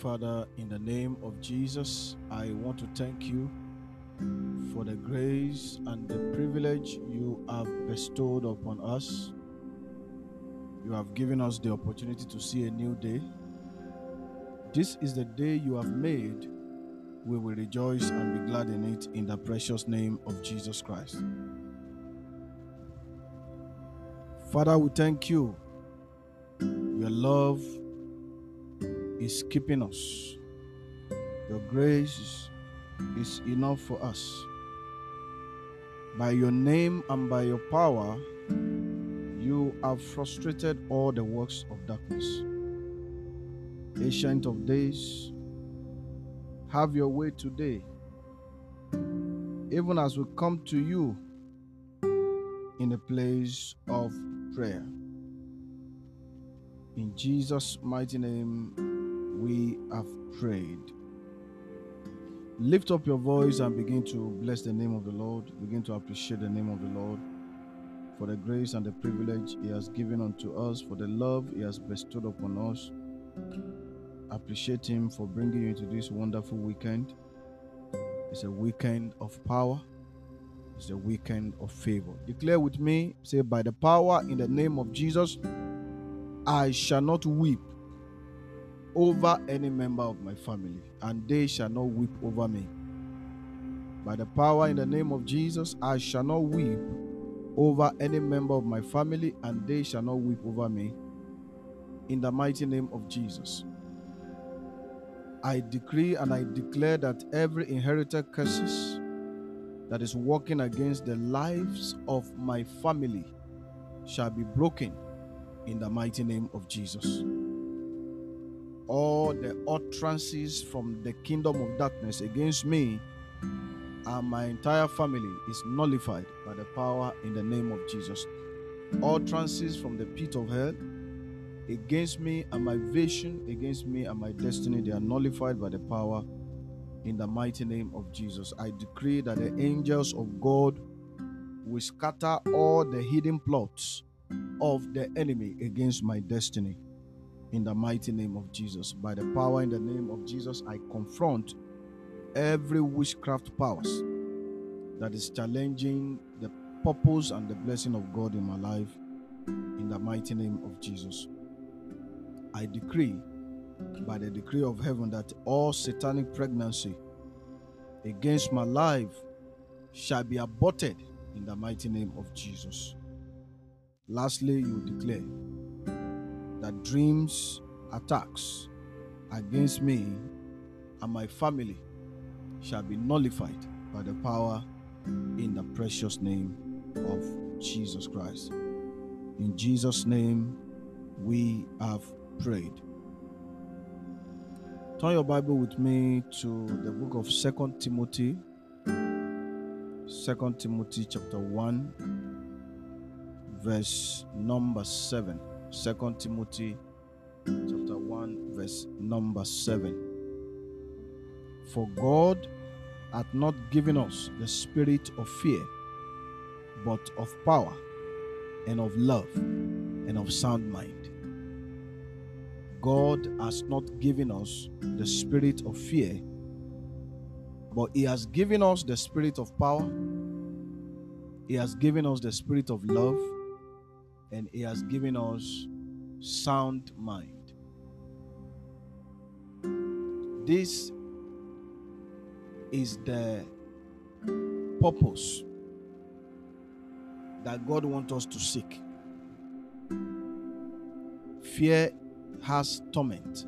Father, in the name of Jesus, I want to thank you for the grace and the privilege you have bestowed upon us. You have given us the opportunity to see a new day. This is the day you have made. We will rejoice and be glad in it in the precious name of Jesus Christ. Father, we thank you. Your love is keeping us. Your grace is enough for us. By your name and by your power, you have frustrated all the works of darkness. Ancient of days, have your way today, even as we come to you in a place of prayer. In Jesus' mighty name, we have prayed. Lift up your voice and begin to bless the name of the Lord. Begin to appreciate the name of the Lord for the grace and the privilege He has given unto us, for the love He has bestowed upon us. Appreciate Him for bringing you into this wonderful weekend. It's a weekend of power, it's a weekend of favor. Declare with me, say, by the power in the name of Jesus, I shall not weep over any member of my family, and they shall not weep over me. By the power in the name of Jesus, I shall not weep over any member of my family, and they shall not weep over me. In the mighty name of Jesus. I decree and I declare that every inherited curses that is working against the lives of my family shall be broken in the mighty name of Jesus all the utterances from the kingdom of darkness against me and my entire family is nullified by the power in the name of Jesus. All utterances from the pit of hell against me and my vision, against me and my destiny, they are nullified by the power in the mighty name of Jesus. I decree that the angels of God will scatter all the hidden plots of the enemy against my destiny in the mighty name of Jesus. By the power in the name of Jesus, I confront every witchcraft powers that is challenging the purpose and the blessing of God in my life in the mighty name of Jesus. I decree by the decree of heaven that all satanic pregnancy against my life shall be aborted in the mighty name of Jesus. Lastly, you declare that dreams, attacks against me and my family shall be nullified by the power in the precious name of Jesus Christ. In Jesus' name, we have prayed. Turn your Bible with me to the book of Second Timothy. Second Timothy chapter 1, verse number 7. Second Timothy chapter 1 verse number 7 For God hath not given us the spirit of fear but of power and of love and of sound mind. God has not given us the spirit of fear but he has given us the spirit of power. He has given us the spirit of love and He has given us sound mind. This is the purpose that God wants us to seek. Fear has torment.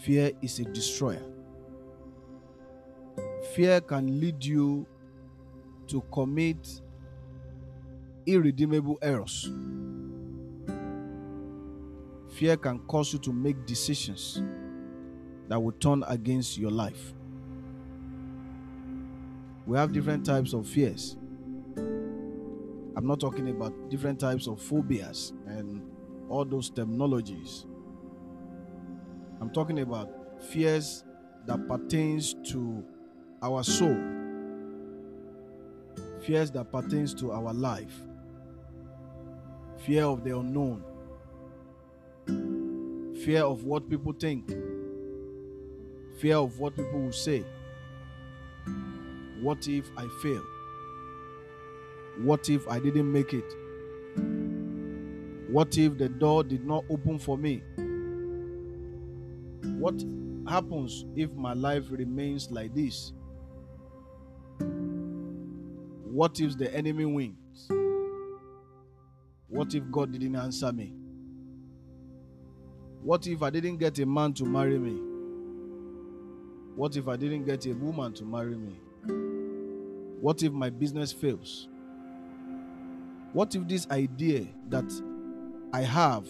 Fear is a destroyer. Fear can lead you to commit irredeemable errors. Fear can cause you to make decisions that will turn against your life. We have different types of fears. I'm not talking about different types of phobias and all those terminologies. I'm talking about fears that pertains to our soul. Fears that pertains to our life. Fear of the unknown. Fear of what people think. Fear of what people will say. What if I fail? What if I didn't make it? What if the door did not open for me? What happens if my life remains like this? What if the enemy wins? What if God didn't answer me? What if I didn't get a man to marry me? What if I didn't get a woman to marry me? What if my business fails? What if this idea that I have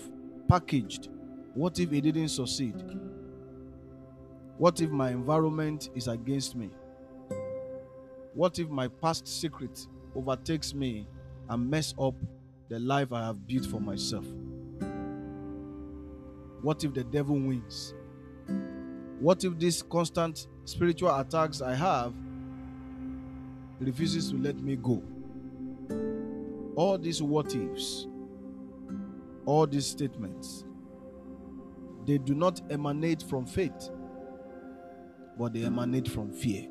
packaged, what if it didn't succeed? What if my environment is against me? What if my past secret overtakes me and mess up the life I have built for myself? What if the devil wins? What if these constant spiritual attacks I have refuses to let me go? All these what ifs, all these statements, they do not emanate from faith, but they emanate from fear.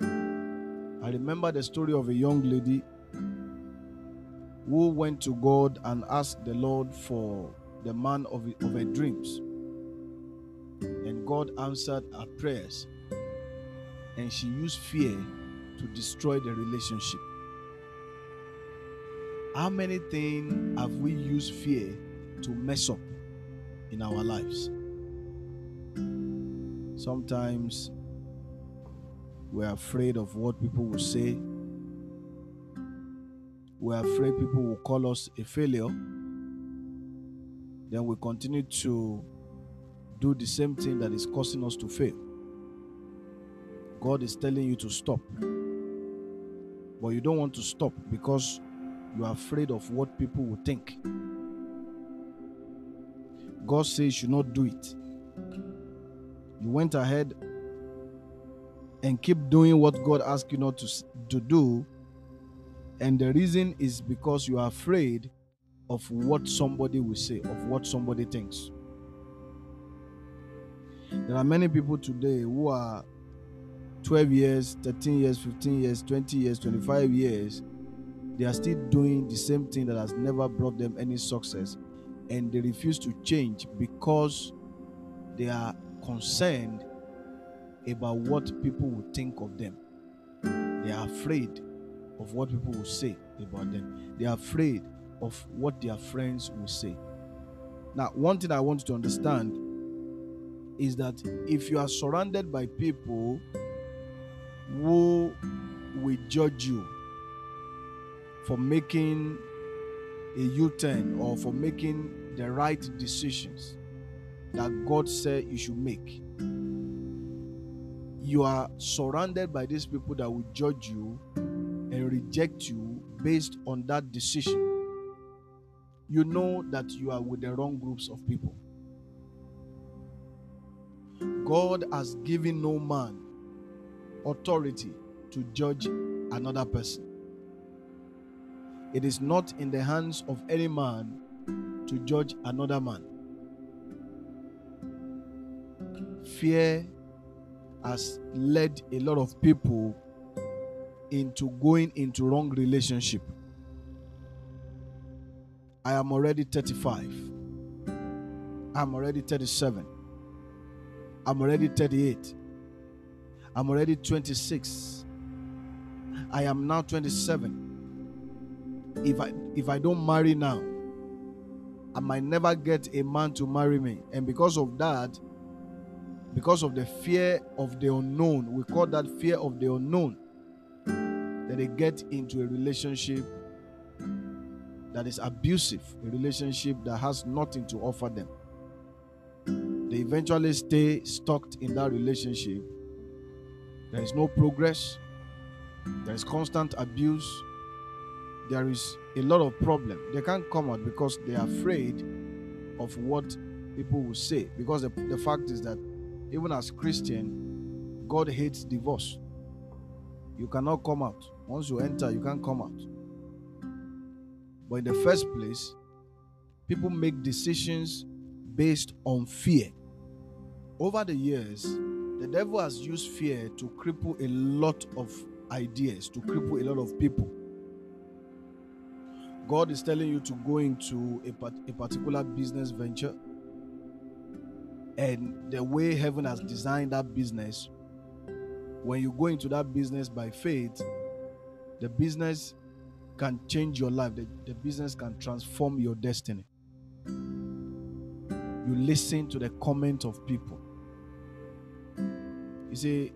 I remember the story of a young lady who went to God and asked the Lord for the man of, of her dreams. And God answered her prayers. And she used fear to destroy the relationship. How many things have we used fear to mess up in our lives? Sometimes we're afraid of what people will say. We're afraid people will call us a failure. Then we continue to do the same thing that is causing us to fail. God is telling you to stop. But you don't want to stop because you are afraid of what people will think. God says you should not do it. You went ahead and keep doing what God asked you not to, to do. And the reason is because you are afraid of what somebody will say, of what somebody thinks. There are many people today who are 12 years, 13 years, 15 years, 20 years, 25 years. They are still doing the same thing that has never brought them any success. And they refuse to change because they are concerned about what people will think of them. They are afraid of what people will say about them. They are afraid of what their friends will say. Now, one thing I want you to understand is that if you are surrounded by people who will judge you for making a U turn or for making the right decisions that God said you should make, you are surrounded by these people that will judge you and reject you based on that decision. You know that you are with the wrong groups of people. God has given no man authority to judge another person. It is not in the hands of any man to judge another man. Fear has led a lot of people into going into wrong relationship. I am already 35. I'm already 37. I'm already 38. I'm already 26. I am now 27. If I if I don't marry now, I might never get a man to marry me. And because of that, because of the fear of the unknown, we call that fear of the unknown, that they get into a relationship that is abusive, a relationship that has nothing to offer them. they eventually stay stuck in that relationship. There is no progress, there is constant abuse, there is a lot of problem. They can't come out because they are afraid of what people will say. Because the, the fact is that even as Christian, God hates divorce. You cannot come out. Once you enter, you can't come out. But in the first place, people make decisions based on fear. Over the years, the devil has used fear to cripple a lot of ideas, to cripple a lot of people. God is telling you to go into a, a particular business venture, and the way heaven has designed that business, when you go into that business by faith, the business can change your life, the, the business can transform your destiny. You listen to the comment of people. You see,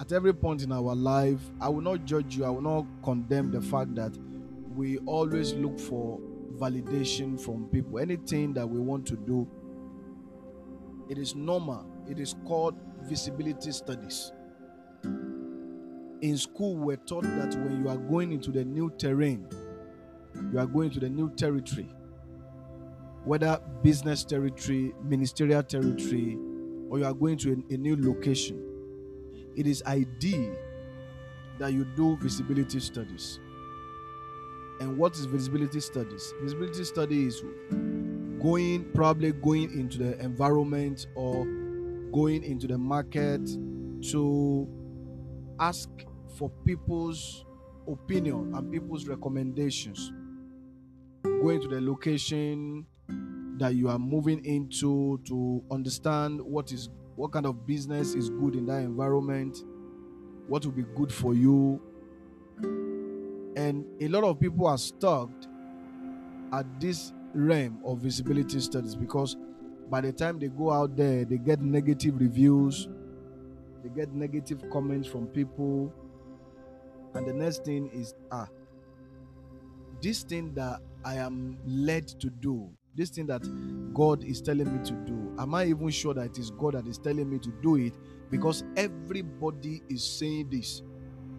at every point in our life, I will not judge you, I will not condemn the fact that we always look for validation from people. Anything that we want to do, it is normal. It is called visibility studies. In school, we're taught that when you are going into the new terrain, you are going to the new territory, whether business territory, ministerial territory, or you are going to a, a new location, it is ideal that you do visibility studies. And what is visibility studies? Visibility study is going, probably going into the environment or going into the market to ask for people's opinion and people's recommendations. Going to the location that you are moving into to understand what is what kind of business is good in that environment, what will be good for you, and a lot of people are stuck at this realm of visibility studies because by the time they go out there, they get negative reviews, they get negative comments from people. And the next thing is, ah, this thing that I am led to do, this thing that God is telling me to do, am I even sure that it is God that is telling me to do it? Because everybody is saying this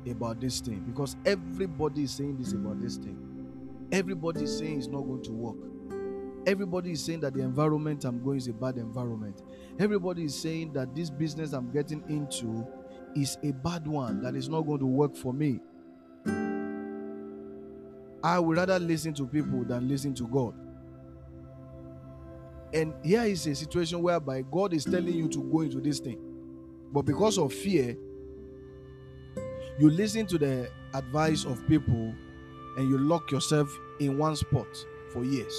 about this thing because everybody is saying this about this thing. Everybody is saying it's not going to work. Everybody is saying that the environment I'm going is a bad environment. Everybody is saying that this business I'm getting into is a bad one that is not going to work for me. I would rather listen to people than listen to God. And here is a situation whereby God is telling you to go into this thing. But because of fear, you listen to the advice of people and you lock yourself in one spot for years.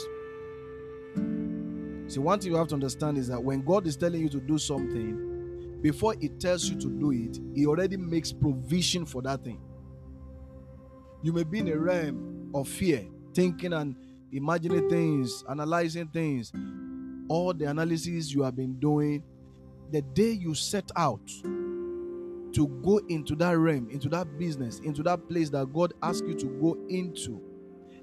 See, one thing you have to understand is that when God is telling you to do something, before He tells you to do it, He already makes provision for that thing. You may be in a realm of fear, thinking and imagining things, analyzing things. All the analysis you have been doing, the day you set out to go into that realm, into that business, into that place that God asked you to go into,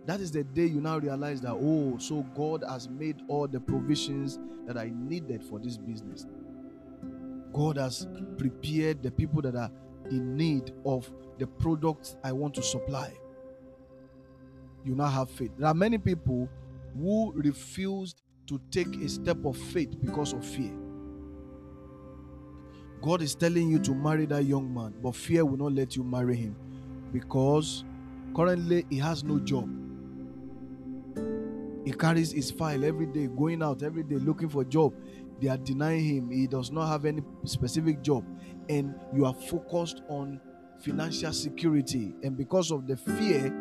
that is the day you now realize that, oh, so God has made all the provisions that I needed for this business. God has prepared the people that are in need of the products I want to supply. You now have faith. There are many people who refused to take a step of faith because of fear. God is telling you to marry that young man, but fear will not let you marry him because currently he has no job. He carries his file every day, going out every day looking for job. They are denying him. He does not have any specific job. And you are focused on financial security. And because of the fear,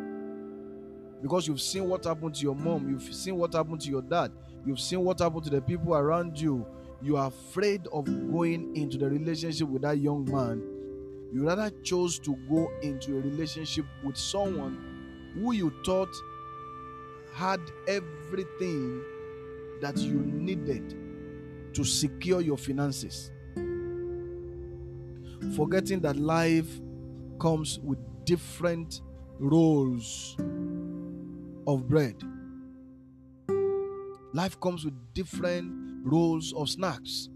because you've seen what happened to your mom, you've seen what happened to your dad, you've seen what happened to the people around you, you are afraid of going into the relationship with that young man. You rather chose to go into a relationship with someone who you thought had everything that you needed to secure your finances. Forgetting that life comes with different rolls of bread. Life comes with different rolls of snacks.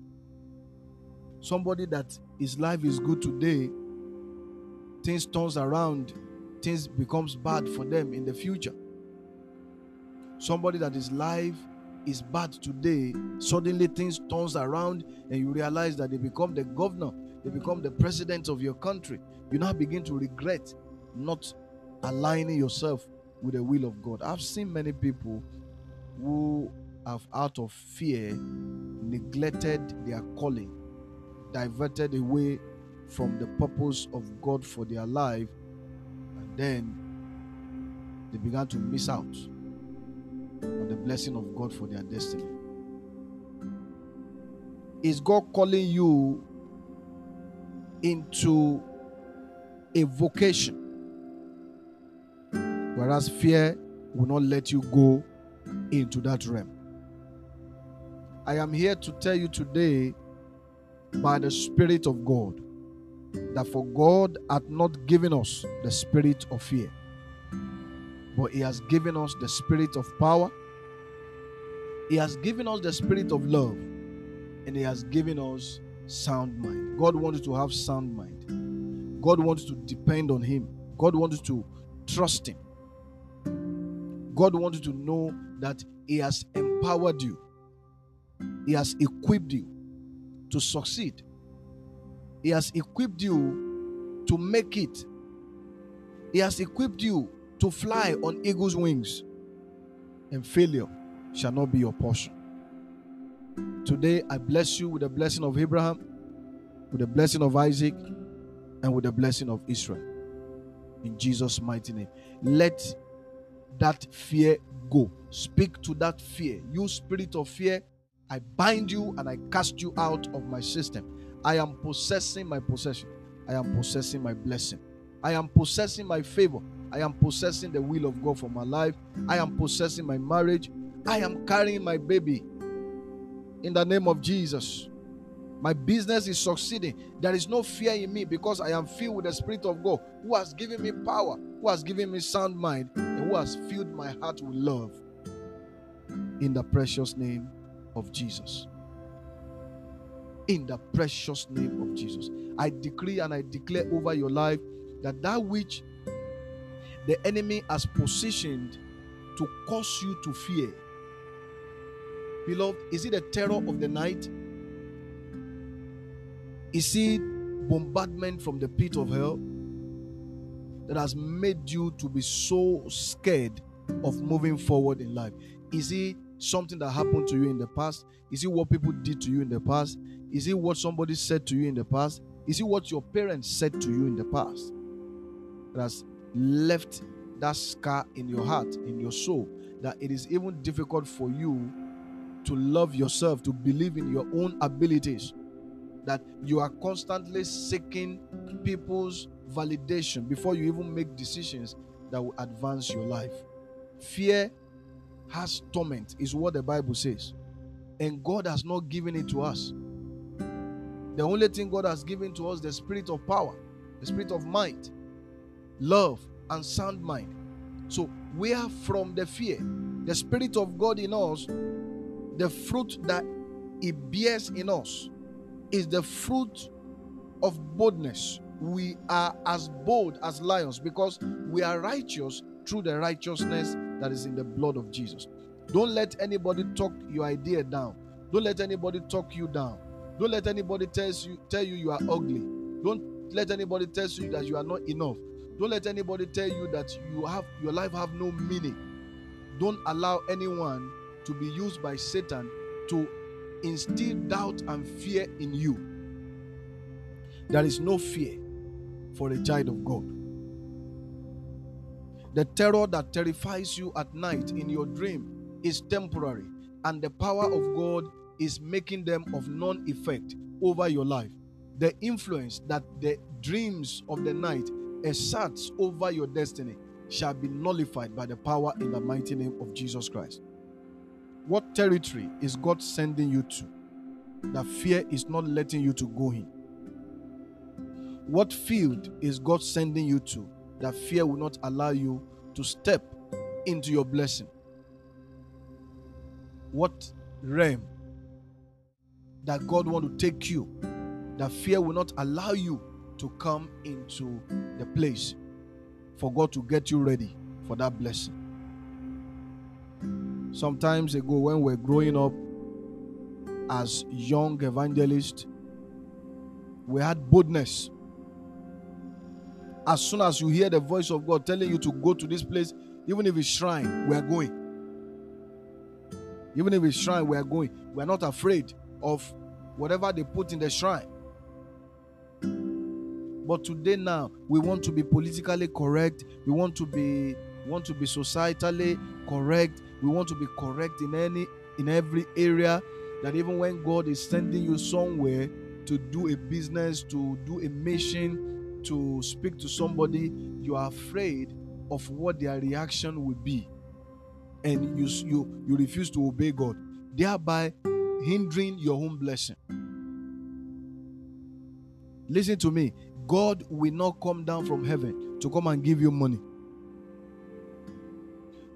Somebody that his life is good today, things turns around, things becomes bad for them in the future. Somebody that is life is bad today, suddenly things turns around and you realize that they become the governor, they become the president of your country. You now begin to regret not aligning yourself with the will of God. I've seen many people who have out of fear neglected their calling, diverted away from the purpose of God for their life, and then they began to miss out on the blessing of God for their destiny. Is God calling you into a vocation? Whereas fear will not let you go into that realm. I am here to tell you today, by the Spirit of God, that for God hath not given us the spirit of fear, but He has given us the spirit of power, He has given us the spirit of love, and He has given us sound mind. God wants to have sound mind. God wants to depend on Him. God wants to trust Him. God wants to know that He has empowered you, He has equipped you to succeed, He has equipped you to make it, He has equipped you to fly on eagle's wings, and failure shall not be your portion. Today, I bless you with the blessing of Abraham, with the blessing of Isaac, and with the blessing of Israel. In Jesus' mighty name. Let that fear go. Speak to that fear. You spirit of fear, I bind you and I cast you out of my system. I am possessing my possession. I am possessing my blessing. I am possessing my favor. I am possessing the will of God for my life. I am possessing my marriage. I am carrying my baby. In the name of Jesus. My business is succeeding. There is no fear in me because I am filled with the Spirit of God who has given me power, who has given me sound mind, and who has filled my heart with love. In the precious name of Jesus. In the precious name of Jesus. I decree and I declare over your life that that which the enemy has positioned to cause you to fear. Beloved, is it the terror of the night? Is it bombardment from the pit of hell that has made you to be so scared of moving forward in life? Is it something that happened to you in the past? Is it what people did to you in the past? Is it what somebody said to you in the past? Is it what your parents said to you in the past that has left that scar in your heart, in your soul, that it is even difficult for you to love yourself, to believe in your own abilities, that you are constantly seeking people's validation before you even make decisions that will advance your life. Fear has torment, is what the Bible says. And God has not given it to us. The only thing God has given to us the spirit of power, the spirit of might, love, and sound mind. So we are from the fear. The spirit of God in us, the fruit that it bears in us is the fruit of boldness. We are as bold as lions because we are righteous through the righteousness that is in the blood of Jesus. Don't let anybody talk your idea down. Don't let anybody talk you down. Don't let anybody tell you tell you you are ugly. Don't let anybody tell you that you are not enough. Don't let anybody tell you that you have your life have no meaning. Don't allow anyone to be used by Satan to instill doubt and fear in you. There is no fear for a child of God. The terror that terrifies you at night in your dream is temporary, and the power of God is making them of non effect over your life. The influence that the dreams of the night exerts over your destiny shall be nullified by the power in the mighty name of Jesus Christ. What territory is God sending you to that fear is not letting you to go in? What field is God sending you to that fear will not allow you to step into your blessing? what realm that God want to take you, that fear will not allow you to come into the place for God to get you ready for that blessing. Sometimes ago, when we're growing up as young evangelists, we had boldness. As soon as you hear the voice of God telling you to go to this place, even if it's shrine, we are going. Even if it's shrine, we are going. We are not afraid of whatever they put in the shrine. But today now, we want to be politically correct. We want to be want to be societally correct. We want to be correct in any in every area. That even when God is sending you somewhere to do a business, to do a mission, to speak to somebody, you are afraid of what their reaction will be, and you you you refuse to obey God, thereby hindering your own blessing. Listen to me. God will not come down from heaven to come and give you money.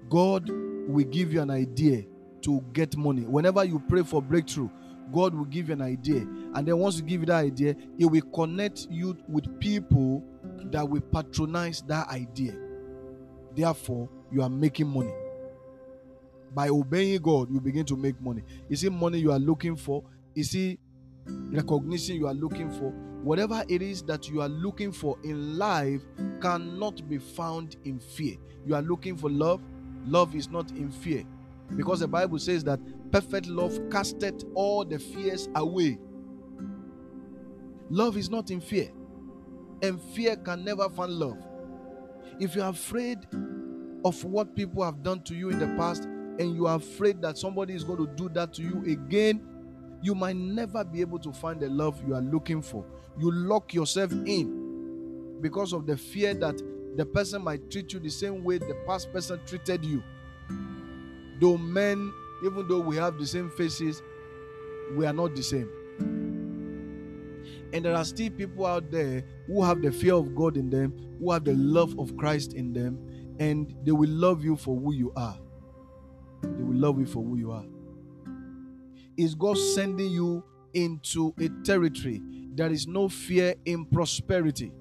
God will give you an idea to get money. Whenever you pray for breakthrough, God will give you an idea. And then once you give you that idea, He will connect you with people that will patronize that idea. Therefore, you are making money. By obeying God, you begin to make money. Is it money you are looking for? Is it recognition you are looking for? Whatever it is that you are looking for in life cannot be found in fear. You are looking for love, love is not in fear. Because the Bible says that perfect love casteth all the fears away. Love is not in fear, and fear can never find love. If you're afraid of what people have done to you in the past, and you are afraid that somebody is going to do that to you again, you might never be able to find the love you are looking for. You lock yourself in because of the fear that the person might treat you the same way the past person treated you. Though men, even though we have the same faces, we are not the same. And there are still people out there who have the fear of God in them, who have the love of Christ in them, and they will love you for who you are. They will love you for who you are. Is God sending you into a territory? There is no fear in prosperity.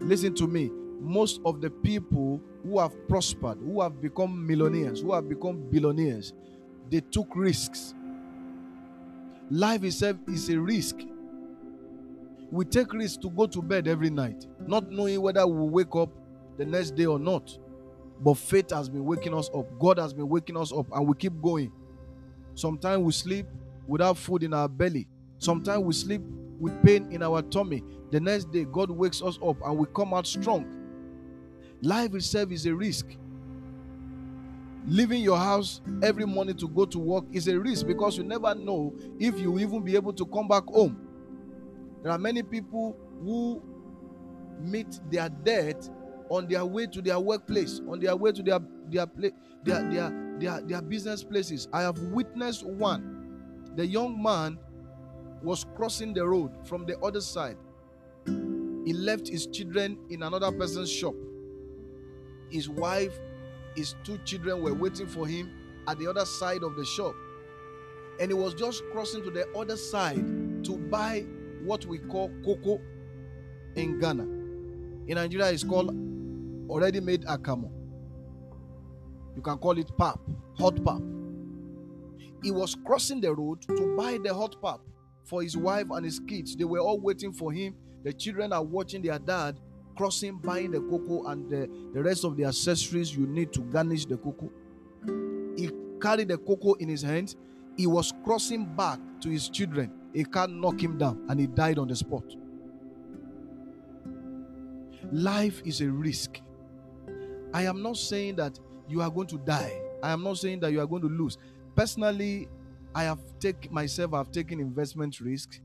Listen to me. Most of the people who have prospered, who have become millionaires, who have become billionaires, they took risks. Life itself is a risk. We take risks to go to bed every night, not knowing whether we'll wake up the next day or not. But faith has been waking us up. God has been waking us up, and we keep going. Sometimes we sleep without food in our belly. Sometimes we sleep with pain in our tummy. The next day, God wakes us up and we come out strong. Life itself is a risk. Leaving your house every morning to go to work is a risk because you never know if you even be able to come back home. There are many people who meet their death on their way to their workplace, on their way to their their their, their, their, their business places. I have witnessed one. The young man was crossing the road from the other side. He left his children in another person's shop. His wife, his two children were waiting for him at the other side of the shop. And he was just crossing to the other side to buy what we call koko in Ghana. In Nigeria, it's called already made akamu. You can call it pap, hot pap. He was crossing the road to buy the hot pap for his wife and his kids. They were all waiting for him. The children are watching their dad crossing, buying the koko and the, the rest of the accessories you need to garnish the koko. He carried the koko in his hands. He was crossing back to his children. A car knocked him down and he died on the spot. Life is a risk. I am not saying that you are going to die. I am not saying that you are going to lose. Personally, I have taken myself, I've taken investment risks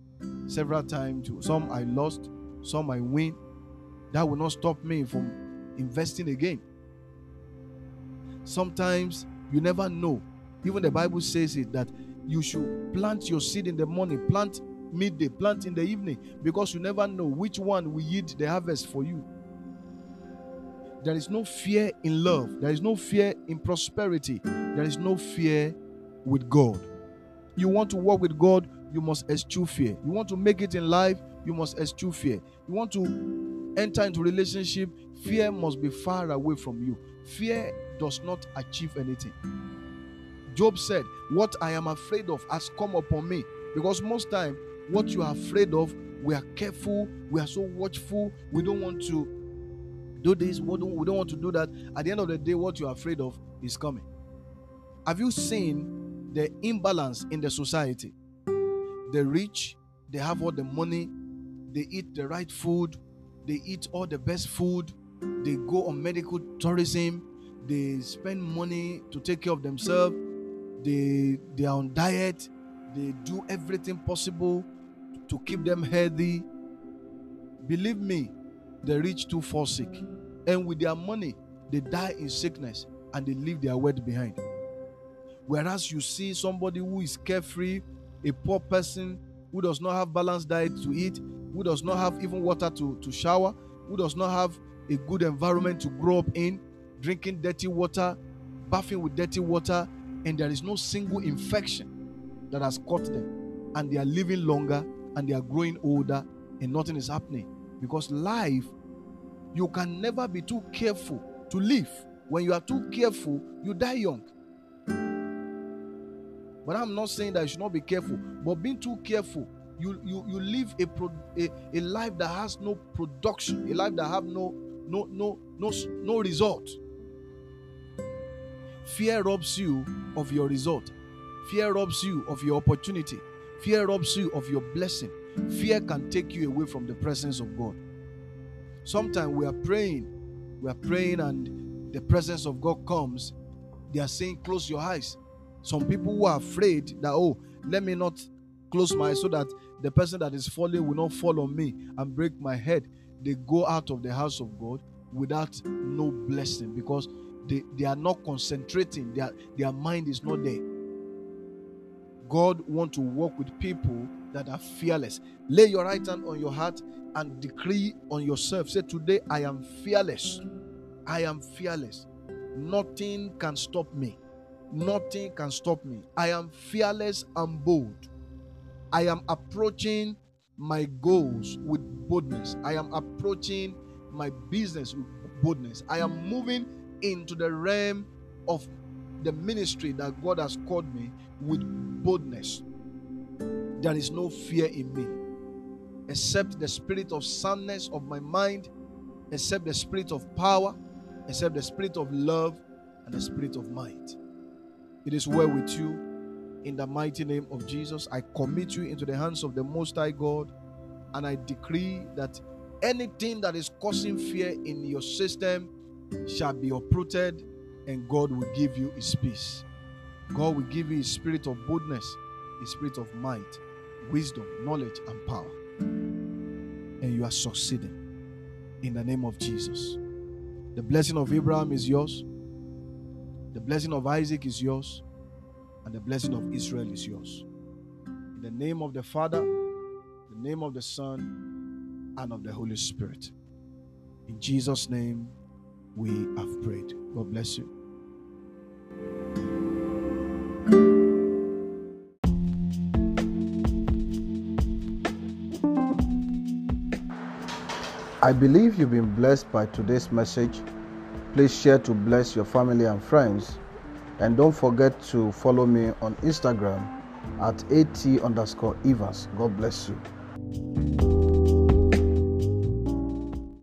several times. Some I lost, some I win. That will not stop me from investing again. Sometimes you never know. Even the Bible says it that you should plant your seed in the morning, plant midday, plant in the evening, because you never know which one will yield the harvest for you. There is no fear in love. There is no fear in prosperity. There is no fear with God. You want to walk with God, you must eschew fear. You want to make it in life, you must eschew fear. You want to enter into relationship, fear must be far away from you. Fear does not achieve anything. Job said, What I am afraid of has come upon me. Because most time, what you are afraid of, we are careful, we are so watchful, we don't want to do this, we don't, want to do that. At the end of the day, what you are afraid of is coming. Have you seen the imbalance in the society? The rich, they have all the money, they eat the right food, they eat all the best food, they go on medical tourism, they spend money to take care of themselves, they they are on diet, they do everything possible to keep them healthy. Believe me, the rich too fall sick, and with their money, they die in sickness and they leave their wealth behind. Whereas you see somebody who is carefree, a poor person who does not have balanced diet to eat, who does not have even water to, to shower, who does not have a good environment to grow up in, drinking dirty water, bathing with dirty water, and there is no single infection that has caught them. And they are living longer and they are growing older, and nothing is happening. Because life, you can never be too careful to live. When you are too careful, you die young. But I'm not saying that you should not be careful, but being too careful, you you you live a, pro, a a life that has no production, a life that have no no no no no result. Fear robs you of your result. Fear robs you of your opportunity. Fear robs you of your blessing. Fear can take you away from the presence of God. Sometimes we are praying, we are praying, and the presence of God comes. They are saying, Close your eyes. Some people who are afraid that, oh, let me not close my eyes so that the person that is falling will not fall on me and break my head. They go out of the house of God without no blessing because they, they are not concentrating, their, their mind is not there. God want to work with people that are fearless. Lay your right hand on your heart and decree on yourself. Say, Today I am fearless. I am fearless. Nothing can stop me. Nothing can stop me. I am fearless and bold. I am approaching my goals with boldness. I am approaching my business with boldness. I am moving into the realm of the ministry that God has called me with boldness. There is no fear in me except the spirit of soundness of my mind, except the spirit of power, except the spirit of love and the spirit of might. It is well with you. In the mighty name of Jesus, I commit you into the hands of the Most High God and I decree that anything that is causing fear in your system shall be uprooted and God will give you his peace. God will give you his spirit of boldness, his spirit of might, wisdom, knowledge, and power. And you are succeeding in the name of Jesus. The blessing of Abraham is yours. The blessing of Isaac is yours, and the blessing of Israel is yours. In the name of the Father, the name of the Son, and of the Holy Spirit. In Jesus' name, we have prayed. God bless you. I believe you've been blessed by today's message. Please share to bless your family and friends. And don't forget to follow me on Instagram at at underscore Evans. God bless you.